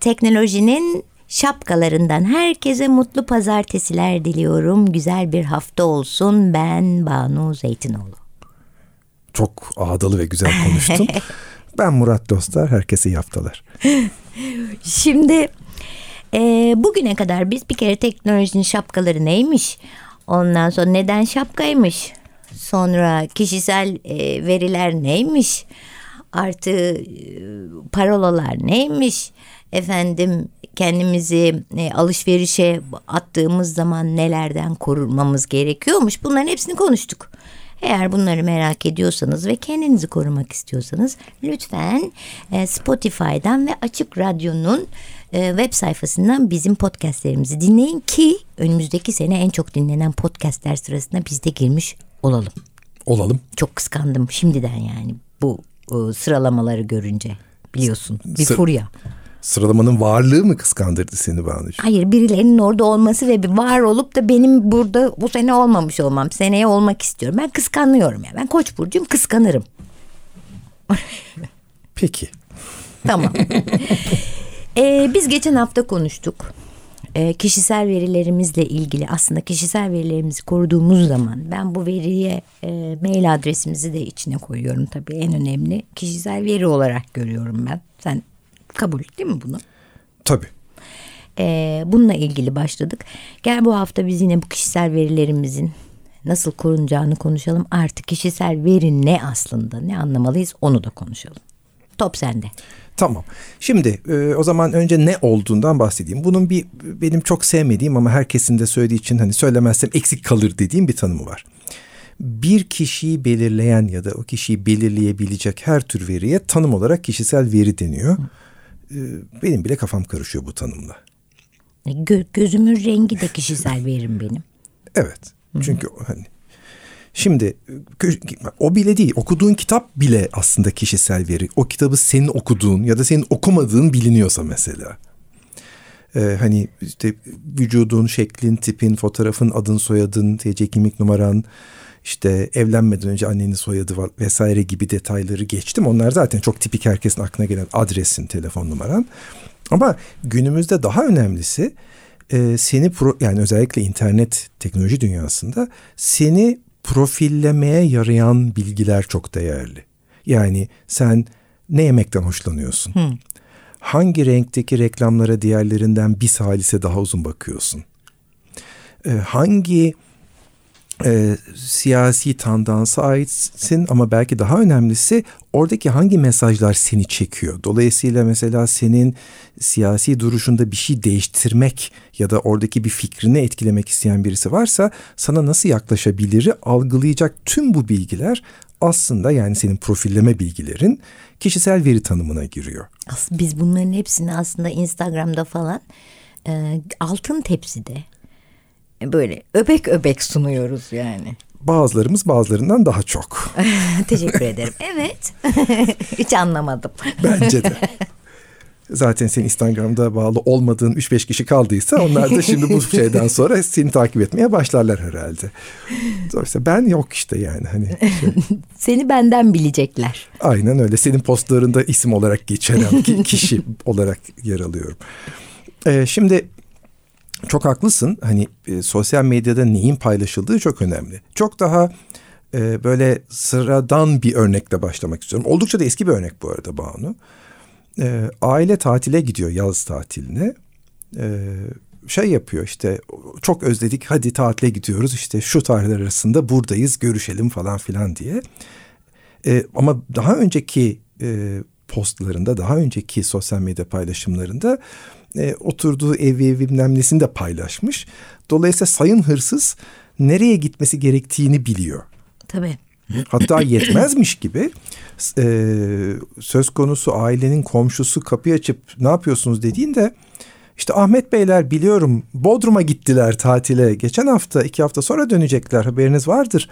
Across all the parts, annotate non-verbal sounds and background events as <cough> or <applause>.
Teknolojinin şapkalarından herkese mutlu pazartesiler diliyorum. Güzel bir hafta olsun. Ben Banu Zeytinoğlu. Çok ağdalı ve güzel konuştun. <laughs> ben Murat Dostlar. Herkese iyi haftalar. <laughs> Şimdi e, bugüne kadar biz bir kere teknolojinin şapkaları neymiş? Ondan sonra neden şapkaymış? Sonra kişisel e, veriler neymiş? Artı e, parolalar neymiş? Efendim kendimizi e, alışverişe attığımız zaman nelerden korunmamız gerekiyormuş bunların hepsini konuştuk. Eğer bunları merak ediyorsanız ve kendinizi korumak istiyorsanız lütfen e, Spotify'dan ve Açık Radyo'nun e, web sayfasından bizim podcastlerimizi dinleyin ki önümüzdeki sene en çok dinlenen podcastler sırasında biz de girmiş olalım. Olalım. Çok kıskandım şimdiden yani bu e, sıralamaları görünce biliyorsun bir Sır- furya. Sıralamanın varlığı mı kıskandırdı seni Banu'cuğum? Hayır birilerinin orada olması ve bir var olup da benim burada bu sene olmamış olmam. Seneye olmak istiyorum. Ben kıskanıyorum ya. Ben Koç burcuyum kıskanırım. <laughs> Peki. Tamam. <laughs> Ee, biz geçen hafta konuştuk. Ee, kişisel verilerimizle ilgili aslında kişisel verilerimizi koruduğumuz zaman ben bu veriye e, mail adresimizi de içine koyuyorum tabii en önemli kişisel veri olarak görüyorum ben. Sen kabul değil mi bunu? Tabii. Ee, bununla ilgili başladık. Gel bu hafta biz yine bu kişisel verilerimizin nasıl korunacağını konuşalım. Artık kişisel veri ne aslında ne anlamalıyız onu da konuşalım. Top sende. Tamam. Şimdi e, o zaman önce ne olduğundan bahsedeyim. Bunun bir benim çok sevmediğim ama herkesin de söylediği için hani söylemezsem eksik kalır dediğim bir tanımı var. Bir kişiyi belirleyen ya da o kişiyi belirleyebilecek her tür veriye tanım olarak kişisel veri deniyor. E, benim bile kafam karışıyor bu tanımla. Gö- gözümün rengi de kişisel verim benim. Evet. Çünkü hani şimdi kö- o bile değil. Okuduğun kitap bile aslında kişisel veri. O kitabı senin okuduğun ya da senin okumadığın biliniyorsa mesela. Ee, hani işte vücudun, şeklin, tipin, fotoğrafın, adın, soyadın, TC kimlik numaran, işte evlenmeden önce annenin soyadı var vesaire gibi detayları geçtim. Onlar zaten çok tipik herkesin aklına gelen adresin, telefon numaran. Ama günümüzde daha önemlisi e, seni pro, yani özellikle internet teknoloji dünyasında seni profillemeye yarayan bilgiler çok değerli. Yani sen ne yemekten hoşlanıyorsun? Hangi renkteki reklamlara diğerlerinden bir salise daha uzun bakıyorsun? E, hangi e, siyasi tandansa aitsin ama belki daha önemlisi oradaki hangi mesajlar seni çekiyor. Dolayısıyla mesela senin siyasi duruşunda bir şey değiştirmek ya da oradaki bir fikrini etkilemek isteyen birisi varsa sana nasıl yaklaşabiliri algılayacak tüm bu bilgiler aslında yani senin profilleme bilgilerin kişisel veri tanımına giriyor. Biz bunların hepsini aslında Instagram'da falan e, altın tepside böyle öbek öbek sunuyoruz yani. Bazılarımız bazılarından daha çok. <laughs> Teşekkür ederim. Evet. <laughs> Hiç anlamadım. Bence de. <laughs> Zaten senin Instagram'da bağlı olmadığın 3-5 kişi kaldıysa onlar da şimdi bu şeyden sonra seni takip etmeye başlarlar herhalde. Dolayısıyla ben yok işte yani hani şey, Seni benden bilecekler. aynen öyle senin postlarında isim olarak geçeren ki- kişi olarak yer alıyorum. Ee, şimdi çok haklısın hani e, sosyal medyada neyin paylaşıldığı çok önemli. Çok daha e, böyle sıradan bir örnekle başlamak istiyorum. Oldukça da eski bir örnek bu arada Banu. E, aile tatile gidiyor yaz tatiline. E, şey yapıyor işte çok özledik hadi tatile gidiyoruz işte şu tarihler arasında buradayız görüşelim falan filan diye. E, ama daha önceki e, postlarında daha önceki sosyal medya paylaşımlarında e, oturduğu evi bilmem nesini de paylaşmış. Dolayısıyla sayın hırsız nereye gitmesi gerektiğini biliyor. Tabii. Hatta yetmezmiş gibi e, söz konusu ailenin komşusu kapıyı açıp ne yapıyorsunuz dediğinde işte Ahmet Beyler biliyorum Bodrum'a gittiler tatile. Geçen hafta iki hafta sonra dönecekler haberiniz vardır.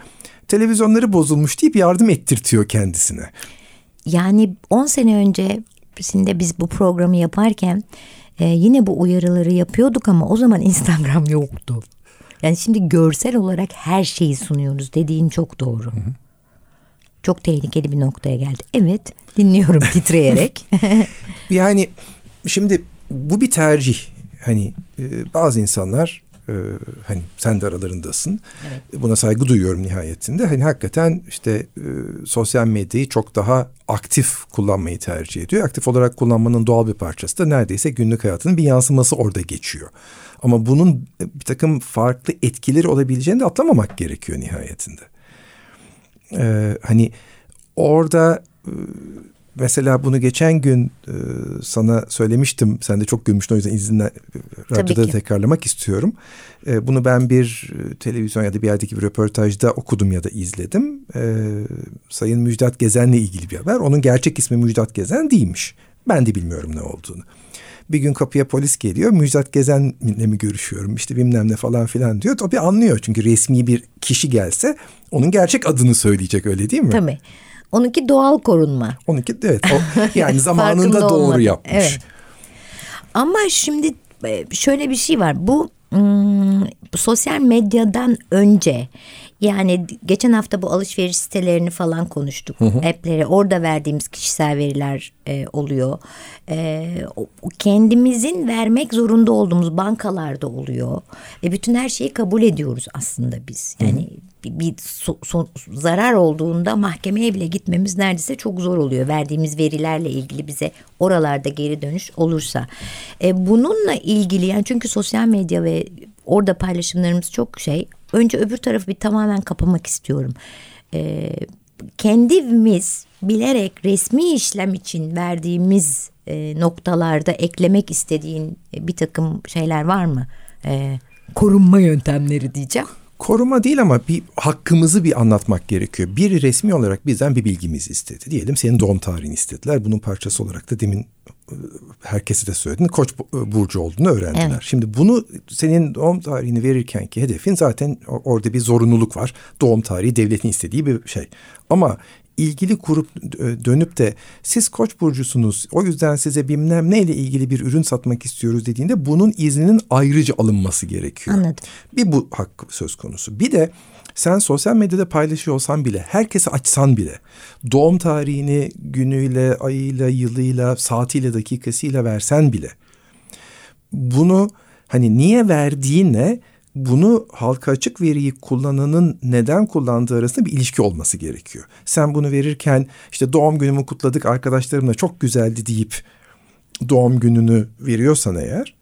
Televizyonları bozulmuş deyip yardım ettirtiyor kendisine. Yani 10 sene öncesinde biz bu programı yaparken e, yine bu uyarıları yapıyorduk ama o zaman Instagram <laughs> yoktu. Yani şimdi görsel olarak her şeyi sunuyoruz dediğin çok doğru. Hı hı. Çok tehlikeli bir noktaya geldi. Evet dinliyorum <laughs> titreyerek. yani şimdi bu bir tercih. Hani e, bazı insanlar e, hani sen de aralarındasın. Evet. Buna saygı duyuyorum nihayetinde. Hani hakikaten işte e, sosyal medyayı çok daha aktif kullanmayı tercih ediyor. Aktif olarak kullanmanın doğal bir parçası da neredeyse günlük hayatının bir yansıması orada geçiyor. Ama bunun bir takım farklı etkileri olabileceğini de atlamamak gerekiyor nihayetinde. Ee, hani orada mesela bunu geçen gün e, sana söylemiştim. Sen de çok gülmüştün o yüzden izinle radyoda tekrarlamak istiyorum. E, bunu ben bir e, televizyon ya da bir yerdeki bir röportajda okudum ya da izledim. E, Sayın Müjdat Gezen'le ilgili bir haber. Onun gerçek ismi Müjdat Gezen değilmiş. Ben de bilmiyorum ne olduğunu. Bir gün kapıya polis geliyor. Müjdat Gezen'le mi görüşüyorum işte bilmem ne falan filan diyor. Tabii anlıyor çünkü resmi bir kişi gelse onun gerçek adını söyleyecek öyle değil mi? Tabii. Onunki doğal korunma. Onunki evet. O, <laughs> yani zamanında doğru olmadı. yapmış. Evet. Ama şimdi e, şöyle bir şey var. Bu hmm, sosyal medyadan önce yani geçen hafta bu alışveriş sitelerini falan konuştuk. Hı hı. App'leri orada verdiğimiz kişisel veriler e, oluyor. E, kendimizin vermek zorunda olduğumuz bankalarda oluyor. Ve bütün her şeyi kabul ediyoruz aslında biz. Yani hı hı bir, bir so, so, zarar olduğunda mahkemeye bile gitmemiz neredeyse çok zor oluyor. Verdiğimiz verilerle ilgili bize oralarda geri dönüş olursa. E, bununla ilgili yani çünkü sosyal medya ve orada paylaşımlarımız çok şey. Önce öbür tarafı bir tamamen kapamak istiyorum. E, kendimiz bilerek resmi işlem için verdiğimiz e, noktalarda eklemek istediğin bir takım şeyler var mı? E, korunma yöntemleri diyeceğim koruma değil ama bir hakkımızı bir anlatmak gerekiyor. Biri resmi olarak bizden bir bilgimizi istedi. Diyelim senin doğum tarihini istediler. Bunun parçası olarak da demin e, herkese de söyledin. Koç e, burcu olduğunu öğrendiler. Evet. Şimdi bunu senin doğum tarihini verirken ki hedefin zaten orada bir zorunluluk var. Doğum tarihi devletin istediği bir şey. Ama ilgili kurup e, dönüp de siz koç burcusunuz o yüzden size bilmem neyle ilgili bir ürün satmak istiyoruz dediğinde bunun izninin ayrıca alınması gerekiyor. Anladım. Bir bu hak söz konusu. Bir de sen sosyal medyada paylaşıyor olsan bile, herkese açsan bile, doğum tarihini günüyle, ayıyla, yılıyla, saatiyle, dakikasıyla versen bile, bunu hani niye verdiğine bunu halka açık veriyi kullananın neden kullandığı arasında bir ilişki olması gerekiyor. Sen bunu verirken işte doğum günümü kutladık arkadaşlarımla çok güzeldi deyip doğum gününü veriyorsan eğer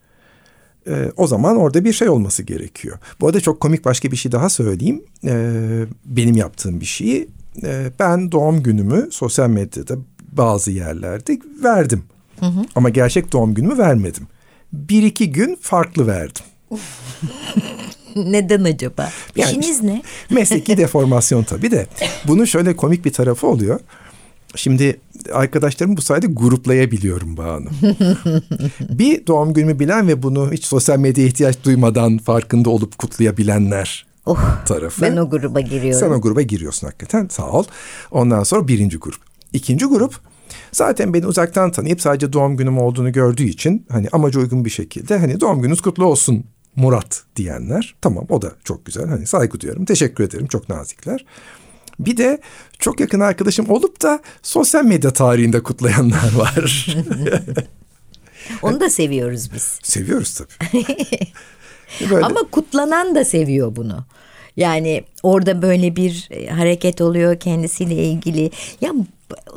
e, o zaman orada bir şey olması gerekiyor. Bu arada çok komik başka bir şey daha söyleyeyim. E, benim yaptığım bir şeyi e, ben doğum günümü sosyal medyada bazı yerlerde verdim. Hı hı. Ama gerçek doğum günümü vermedim. Bir iki gün farklı verdim. <laughs> Neden acaba? Yani, İşiniz ne? Mesleki deformasyon tabii de. <laughs> Bunun şöyle komik bir tarafı oluyor. Şimdi arkadaşlarımı bu sayede gruplayabiliyorum Banu. <laughs> bir doğum günümü bilen ve bunu hiç sosyal medyaya ihtiyaç duymadan farkında olup kutlayabilenler oh, tarafı. Ben o gruba giriyorum. Sen o gruba giriyorsun hakikaten sağ ol. Ondan sonra birinci grup. İkinci grup zaten beni uzaktan tanıyıp sadece doğum günüm olduğunu gördüğü için hani amaca uygun bir şekilde hani doğum gününüz kutlu olsun Murat diyenler. Tamam o da çok güzel. Hani saygı duyuyorum. Teşekkür ederim. Çok nazikler. Bir de çok yakın arkadaşım olup da sosyal medya tarihinde kutlayanlar var. <laughs> Onu da seviyoruz biz. Seviyoruz tabii. <laughs> Böyle. Ama kutlanan da seviyor bunu. Yani orada böyle bir e, hareket oluyor kendisiyle ilgili. Ya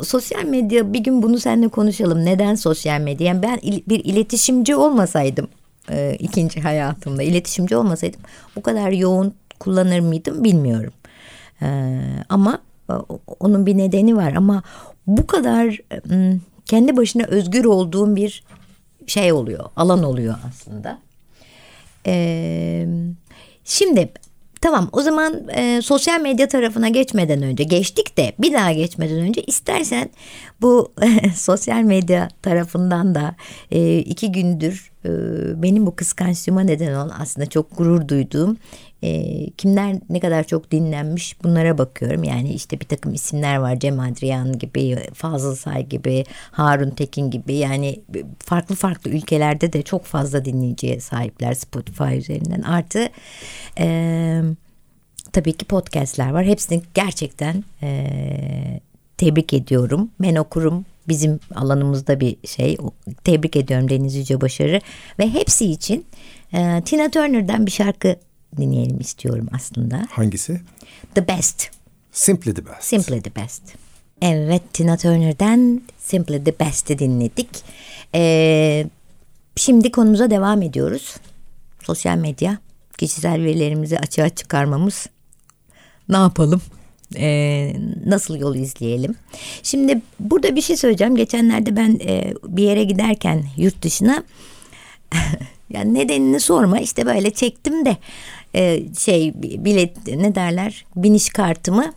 sosyal medya bir gün bunu seninle konuşalım. Neden sosyal medya? Yani ben bir iletişimci olmasaydım e, ikinci hayatımda iletişimci olmasaydım bu kadar yoğun kullanır mıydım bilmiyorum. E, ama e, onun bir nedeni var ama bu kadar kendi başına özgür olduğun bir şey oluyor, alan oluyor aslında. Ee, şimdi tamam o zaman e, sosyal medya tarafına geçmeden önce geçtik de bir daha geçmeden önce istersen bu <laughs> sosyal medya tarafından da e, iki gündür benim bu kıskançlığıma neden olan aslında çok gurur duyduğum e, kimler ne kadar çok dinlenmiş bunlara bakıyorum. Yani işte bir takım isimler var Cem Adrian gibi, Fazıl Say gibi, Harun Tekin gibi yani farklı farklı ülkelerde de çok fazla dinleyiciye sahipler Spotify üzerinden. Artı e, tabii ki podcastler var. Hepsini gerçekten e, tebrik ediyorum. Ben okurum bizim alanımızda bir şey. Tebrik ediyorum Deniz Yüce Başarı ve hepsi için e, Tina Turner'dan bir şarkı dinleyelim istiyorum aslında. Hangisi? The Best. Simply the Best. Simply the Best. Evet Tina Turner'dan Simply the Best'i dinledik. Ee, şimdi konumuza devam ediyoruz. Sosyal medya, kişisel verilerimizi açığa çıkarmamız. Ne yapalım? Ee, nasıl yol izleyelim? Şimdi burada bir şey söyleyeceğim. Geçenlerde ben e, bir yere giderken yurt dışına <laughs> yani nedenini sorma işte böyle çektim de e, şey bilet ne derler biniş kartımı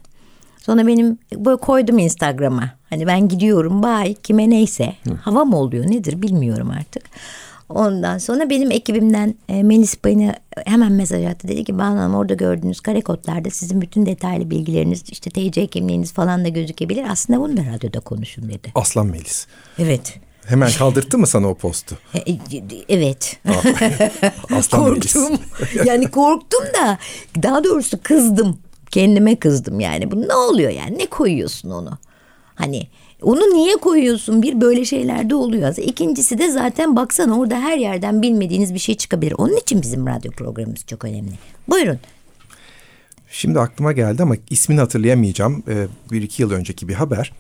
sonra benim böyle koydum Instagram'a hani ben gidiyorum bay kime neyse Hı. hava mı oluyor nedir bilmiyorum artık. Ondan sonra benim ekibimden e, Melis bana hemen mesaj attı. Dedi ki Banu Hanım orada gördüğünüz kare kodlarda sizin bütün detaylı bilgileriniz işte TC kimliğiniz falan da gözükebilir. Aslında bunu da radyoda konuşun dedi. Aslan Melis. Evet. Hemen kaldırttı mı sana o postu? E, evet. <laughs> korktum. <laughs> yani korktum da daha doğrusu kızdım. Kendime kızdım yani. Bu ne oluyor yani? Ne koyuyorsun onu? Hani onu niye koyuyorsun? Bir böyle şeylerde oluyor. İkincisi de zaten baksana orada her yerden bilmediğiniz bir şey çıkabilir. Onun için bizim radyo programımız çok önemli. Buyurun. Şimdi aklıma geldi ama ismini hatırlayamayacağım. Ee, bir iki yıl önceki bir haber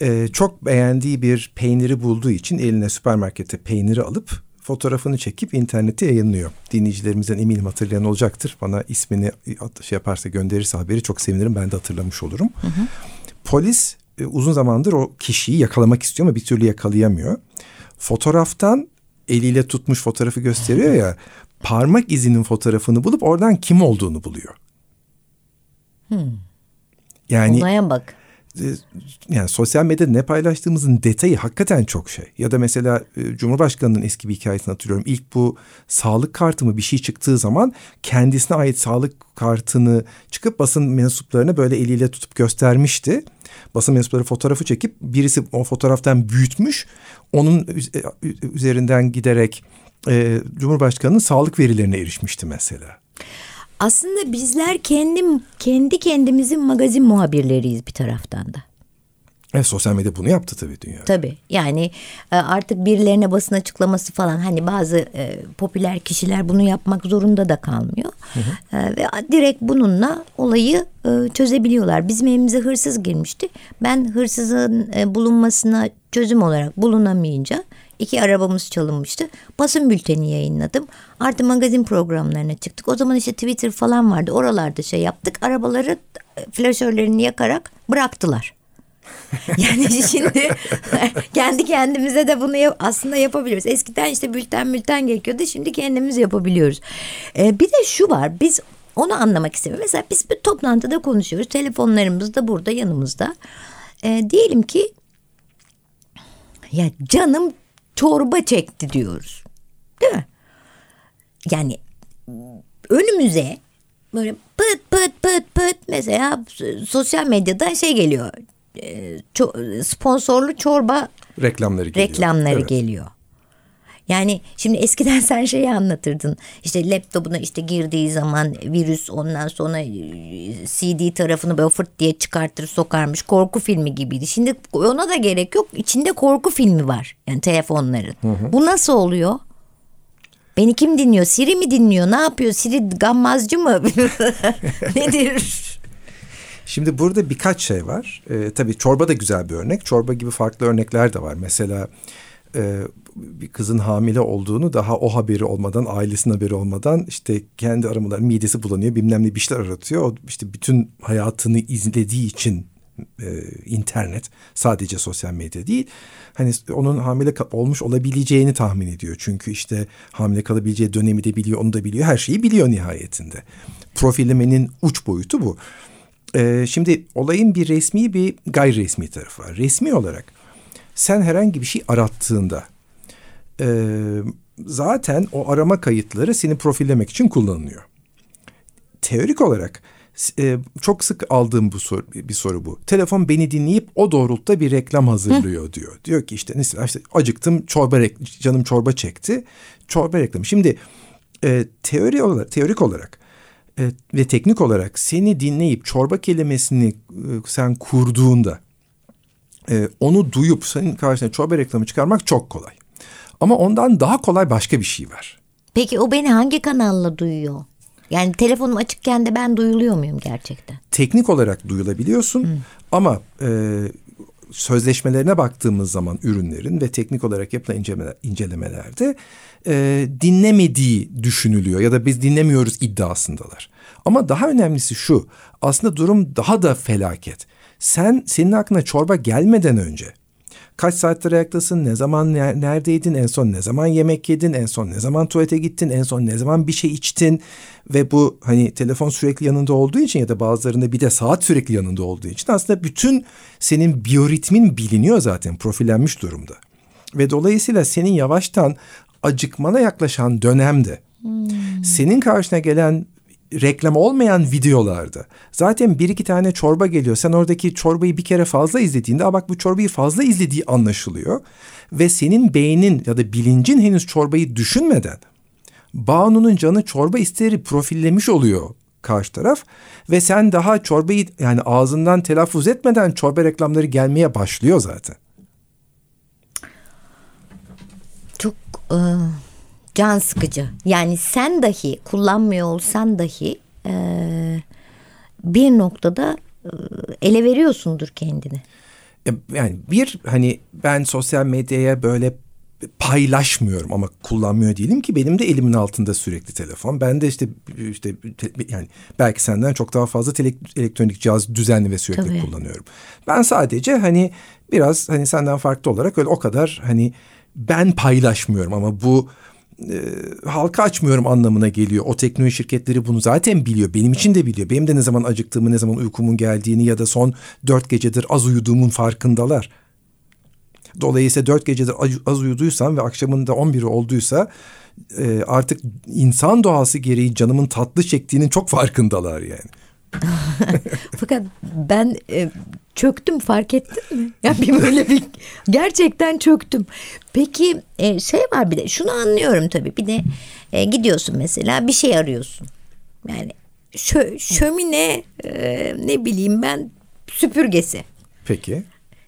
e, çok beğendiği bir peyniri bulduğu için eline süpermarkette peyniri alıp fotoğrafını çekip internette yayınlıyor. Dinleyicilerimizden eminim hatırlayan olacaktır. Bana ismini şey yaparsa gönderirse haberi çok sevinirim. Ben de hatırlamış olurum. Hı hı. Polis e, uzun zamandır o kişiyi yakalamak istiyor ama bir türlü yakalayamıyor. Fotoğraftan eliyle tutmuş fotoğrafı gösteriyor ya parmak izinin fotoğrafını bulup oradan kim olduğunu buluyor. Hmm. Yani Olaya bak. E, yani sosyal medyada ne paylaştığımızın detayı hakikaten çok şey. Ya da mesela e, Cumhurbaşkanı'nın eski bir hikayesini hatırlıyorum. İlk bu sağlık kartı mı bir şey çıktığı zaman kendisine ait sağlık kartını çıkıp basın mensuplarına böyle eliyle tutup göstermişti. Basın mensupları fotoğrafı çekip birisi o fotoğraftan büyütmüş. Onun e, üzerinden giderek e, Cumhurbaşkanı'nın sağlık verilerine erişmişti mesela. Aslında bizler kendim kendi kendimizin magazin muhabirleriyiz bir taraftan da. Evet sosyal medya bunu yaptı tabii dünya. Tabii yani e, artık birilerine basın açıklaması falan hani bazı e, popüler kişiler bunu yapmak zorunda da kalmıyor. Hı hı. E, ve direkt bununla olayı e, çözebiliyorlar. Bizim evimize hırsız girmişti. Ben hırsızın e, bulunmasına çözüm olarak bulunamayınca İki arabamız çalınmıştı. Basın bülteni yayınladım. Artı magazin programlarına çıktık. O zaman işte Twitter falan vardı. Oralarda şey yaptık. Arabaları e, flaşörlerini yakarak bıraktılar. <laughs> yani şimdi <laughs> kendi kendimize de bunu yap, aslında yapabiliyoruz. Eskiden işte bülten bülten gerekiyordu. Şimdi kendimiz yapabiliyoruz. Ee, bir de şu var. Biz onu anlamak istemiyorum. Mesela biz bir toplantıda konuşuyoruz. Telefonlarımız da burada yanımızda. Ee, diyelim ki ya canım çorba çekti diyoruz. Değil mi? Yani önümüze böyle pıt pıt pıt pıt mesela sosyal medyadan şey geliyor. E, sponsorlu çorba reklamları geliyor. Reklamları evet. geliyor. Yani şimdi eskiden <laughs> sen şeyi anlatırdın. İşte laptopuna işte girdiği zaman virüs ondan sonra e, CD tarafını böyle fırt diye çıkartır sokarmış. Korku filmi gibiydi. Şimdi ona da gerek yok. İçinde korku filmi var. Yani telefonların. Hı hı. Bu nasıl oluyor? Beni kim dinliyor? Siri mi dinliyor? Ne yapıyor? Siri gammazcı mı? <laughs> Nedir? Şimdi burada birkaç şey var. Ee, tabii çorba da güzel bir örnek. Çorba gibi farklı örnekler de var. Mesela e, bir kızın hamile olduğunu daha o haberi olmadan, ailesinin haberi olmadan işte kendi aramaları midesi bulanıyor, bilmem ne bir şeyler aratıyor. O işte bütün hayatını izlediği için e, internet sadece sosyal medya değil. Hani onun hamile olmuş olabileceğini tahmin ediyor. Çünkü işte hamile kalabileceği dönemi de biliyor, onu da biliyor. Her şeyi biliyor nihayetinde. Profillemenin uç boyutu bu. E, şimdi olayın bir resmi bir gayri resmi tarafı var. Resmi olarak sen herhangi bir şey arattığında e, zaten o arama kayıtları seni profillemek için kullanılıyor. Teorik olarak e, çok sık aldığım bu soru, bir soru bu. Telefon beni dinleyip o doğrultuda bir reklam hazırlıyor Hı. diyor. Diyor ki işte mesela işte acıktım çorba canım çorba çekti. Çorba reklamı. Şimdi e, teori olarak teorik olarak e, ve teknik olarak seni dinleyip çorba kelimesini e, sen kurduğunda e, onu duyup senin karşısına çorba reklamı çıkarmak çok kolay. Ama ondan daha kolay başka bir şey var. Peki o beni hangi kanalla duyuyor? Yani telefonum açıkken de ben duyuluyor muyum gerçekten? Teknik olarak duyulabiliyorsun hmm. ama e, sözleşmelerine baktığımız zaman ürünlerin ve teknik olarak yapılan incelemeler, incelemelerde e, dinlemediği düşünülüyor ya da biz dinlemiyoruz iddiasındalar. Ama daha önemlisi şu aslında durum daha da felaket. Sen senin aklına çorba gelmeden önce kaç saattir ayaktasın, ne zaman neredeydin, en son ne zaman yemek yedin, en son ne zaman tuvalete gittin, en son ne zaman bir şey içtin? Ve bu hani telefon sürekli yanında olduğu için ya da bazılarında bir de saat sürekli yanında olduğu için aslında bütün senin biyoritmin biliniyor zaten profillenmiş durumda. Ve dolayısıyla senin yavaştan acıkmana yaklaşan dönemde hmm. senin karşına gelen reklam olmayan videolarda zaten bir iki tane çorba geliyor. Sen oradaki çorbayı bir kere fazla izlediğinde bak bu çorbayı fazla izlediği anlaşılıyor. Ve senin beynin ya da bilincin henüz çorbayı düşünmeden Banu'nun canı çorba isteri profillemiş oluyor karşı taraf ve sen daha çorbayı yani ağzından telaffuz etmeden çorba reklamları gelmeye başlıyor zaten. Çok ıı, can sıkıcı. Yani sen dahi kullanmıyor olsan dahi e, bir noktada e, ele veriyorsundur kendini. Yani bir hani ben sosyal medyaya böyle paylaşmıyorum ama kullanmıyor değilim ki benim de elimin altında sürekli telefon. Ben de işte işte yani belki senden çok daha fazla tele, elektronik cihaz düzenli ve sürekli Tabii. kullanıyorum. Ben sadece hani biraz hani senden farklı olarak öyle o kadar hani ben paylaşmıyorum ama bu e, halka açmıyorum anlamına geliyor. O teknoloji şirketleri bunu zaten biliyor. Benim için de biliyor. Benim de ne zaman acıktığımı, ne zaman uykumun geldiğini ya da son dört gecedir az uyuduğumun farkındalar. Dolayısıyla dört gecedir az uyuduysam ve akşamın da on biri olduysa e, artık insan doğası gereği canımın tatlı çektiğinin çok farkındalar yani. <laughs> Fakat ben e, çöktüm fark ettin mi? Ya bir böyle bir gerçekten çöktüm. Peki e, şey var bir de şunu anlıyorum tabii. Bir de e, gidiyorsun mesela bir şey arıyorsun. Yani şö, şömine e, ne bileyim ben süpürgesi. Peki.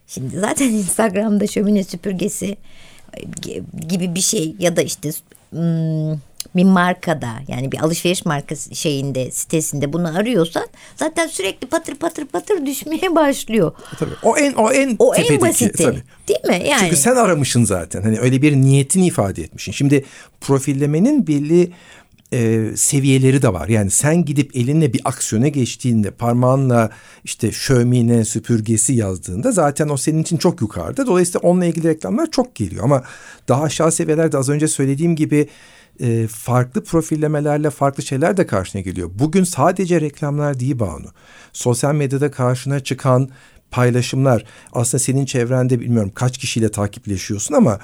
Şimdi zaten <laughs> Instagram'da şömine süpürgesi gibi bir şey ya da işte hmm, bir markada yani bir alışveriş markası şeyinde sitesinde bunu arıyorsan zaten sürekli patır patır patır düşmeye <laughs> başlıyor. Tabii. O en o en o tepedeki, en basiti. Tabii. Değil mi? Yani. Çünkü sen aramışsın zaten. Hani öyle bir niyetini ifade etmişsin. Şimdi profillemenin belli e, seviyeleri de var. Yani sen gidip elinle bir aksiyona geçtiğinde parmağınla işte şömine süpürgesi yazdığında zaten o senin için çok yukarıda. Dolayısıyla onunla ilgili reklamlar çok geliyor ama daha aşağı seviyelerde az önce söylediğim gibi e, farklı profillemelerle farklı şeyler de karşına geliyor. Bugün sadece reklamlar değil Banu. Sosyal medyada karşına çıkan paylaşımlar aslında senin çevrende bilmiyorum kaç kişiyle takipleşiyorsun ama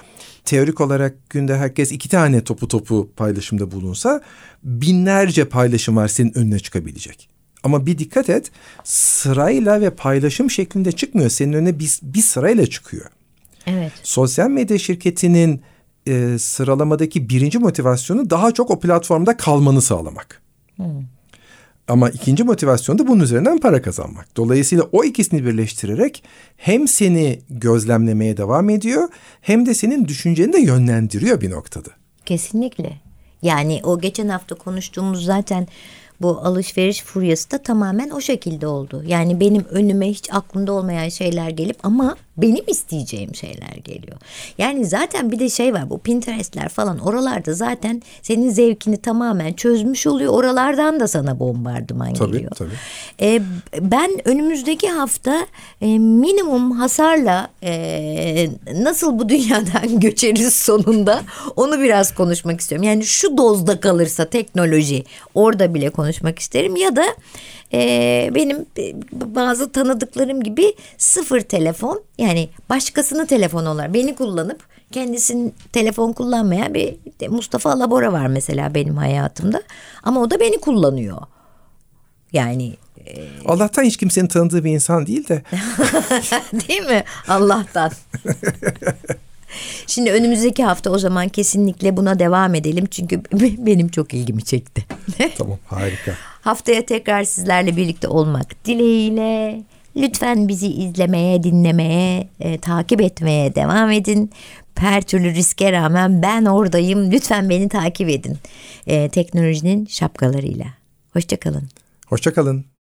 teorik olarak günde herkes iki tane topu topu paylaşımda bulunsa binlerce paylaşım var senin önüne çıkabilecek. Ama bir dikkat et sırayla ve paylaşım şeklinde çıkmıyor. Senin önüne bir, bir sırayla çıkıyor. Evet. Sosyal medya şirketinin e, sıralamadaki birinci motivasyonu daha çok o platformda kalmanı sağlamak. Hmm. Ama ikinci motivasyon da bunun üzerinden para kazanmak. Dolayısıyla o ikisini birleştirerek hem seni gözlemlemeye devam ediyor hem de senin düşünceni de yönlendiriyor bir noktada. Kesinlikle. Yani o geçen hafta konuştuğumuz zaten bu alışveriş furyası da tamamen o şekilde oldu. Yani benim önüme hiç aklımda olmayan şeyler gelip ama benim isteyeceğim şeyler geliyor. Yani zaten bir de şey var bu Pinterest'ler falan oralarda zaten senin zevkini tamamen çözmüş oluyor. Oralardan da sana bombardıman Tabii, geliyor. tabii. Ee, ben önümüzdeki hafta e, minimum hasarla e, nasıl bu dünyadan <laughs> göçeriz sonunda onu biraz konuşmak istiyorum. Yani şu dozda kalırsa teknoloji orada bile konuşmak isterim ya da e, benim e, bazı tanıdıklarım gibi sıfır telefon yani başkasının telefonu olarak beni kullanıp kendisinin telefon kullanmayan bir Mustafa Labora var mesela benim hayatımda ama o da beni kullanıyor. Yani Allah'tan hiç kimsenin tanıdığı bir insan değil de <laughs> Değil mi? Allah'tan. Şimdi önümüzdeki hafta o zaman kesinlikle buna devam edelim. Çünkü <laughs> benim çok ilgimi çekti. tamam harika. Haftaya tekrar sizlerle birlikte olmak dileğiyle. Lütfen bizi izlemeye, dinlemeye, e, takip etmeye devam edin. Her türlü riske rağmen ben oradayım. Lütfen beni takip edin. E, teknolojinin şapkalarıyla. Hoşçakalın. Hoşçakalın.